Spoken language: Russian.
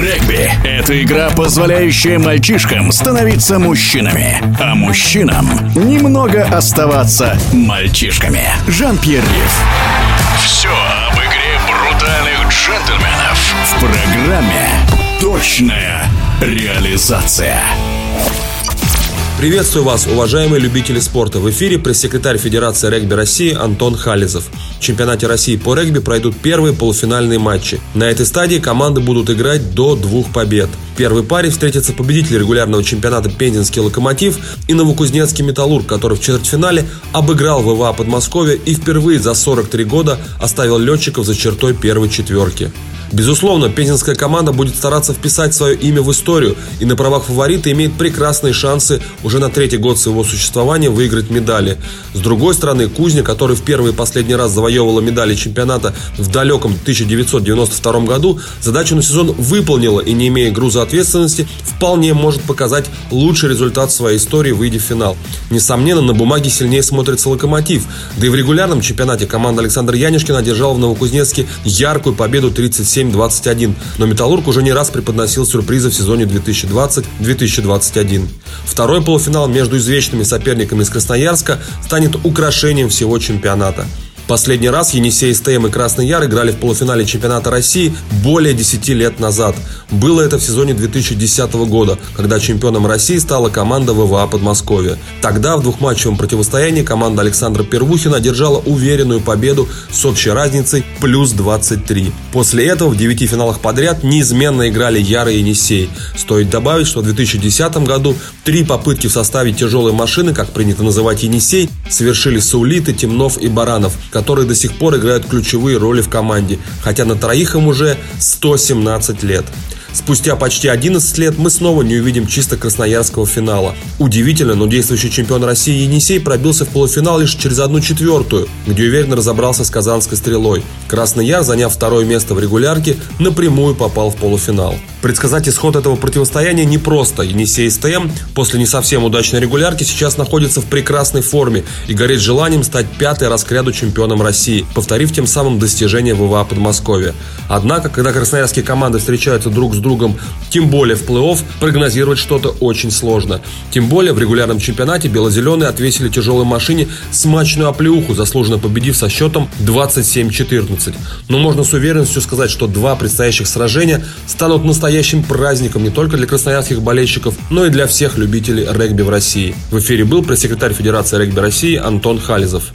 Регби – это игра, позволяющая мальчишкам становиться мужчинами, а мужчинам немного оставаться мальчишками. Жан-Пьер Риф. Все об игре брутальных джентльменов в программе «Точная реализация». Приветствую вас, уважаемые любители спорта. В эфире пресс-секретарь Федерации регби России Антон Хализов. В чемпионате России по регби пройдут первые полуфинальные матчи. На этой стадии команды будут играть до двух побед. В первой паре встретятся победители регулярного чемпионата Пензенский Локомотив и Новокузнецкий Металлург, который в четвертьфинале обыграл ВВА Подмосковья и впервые за 43 года оставил летчиков за чертой первой четверки. Безусловно, пензенская команда будет стараться вписать свое имя в историю и на правах фаворита имеет прекрасные шансы уже на третий год своего существования выиграть медали. С другой стороны, Кузня, который в первый и последний раз завоевывала медали чемпионата в далеком 1992 году, задачу на сезон выполнила и, не имея груза ответственности, вполне может показать лучший результат своей истории, выйдя в финал. Несомненно, на бумаге сильнее смотрится «Локомотив», да и в регулярном чемпионате команда Александра Янишкина одержала в Новокузнецке яркую победу 37 7-21, но «Металлург» уже не раз преподносил сюрпризы в сезоне 2020-2021. Второй полуфинал между извечными соперниками из Красноярска станет украшением всего чемпионата. Последний раз Енисей, СТМ и Красный Яр играли в полуфинале чемпионата России более 10 лет назад. Было это в сезоне 2010 года, когда чемпионом России стала команда ВВА Подмосковья. Тогда в двухматчевом противостоянии команда Александра Первухина одержала уверенную победу с общей разницей плюс 23. После этого в 9 финалах подряд неизменно играли Яр и Енисей. Стоит добавить, что в 2010 году три попытки в составе тяжелой машины, как принято называть Енисей, совершили Саулиты, Темнов и Баранов – которые до сих пор играют ключевые роли в команде, хотя на троих им уже 117 лет. Спустя почти 11 лет мы снова не увидим чисто красноярского финала. Удивительно, но действующий чемпион России Енисей пробился в полуфинал лишь через одну четвертую, где уверенно разобрался с казанской стрелой. Красный Яр, заняв второе место в регулярке, напрямую попал в полуфинал. Предсказать исход этого противостояния непросто. Енисей СТМ после не совсем удачной регулярки сейчас находится в прекрасной форме и горит желанием стать пятой раз к ряду чемпионом России, повторив тем самым достижение ВВА Подмосковья. Однако, когда красноярские команды встречаются друг с другом, тем более в плей-офф, прогнозировать что-то очень сложно. Тем более в регулярном чемпионате бело-зеленые отвесили тяжелой машине смачную оплеуху, заслуженно победив со счетом 27-14. Но можно с уверенностью сказать, что два предстоящих сражения станут настоящим праздником не только для красноярских болельщиков, но и для всех любителей регби в России. В эфире был пресс-секретарь Федерации регби России Антон Хализов.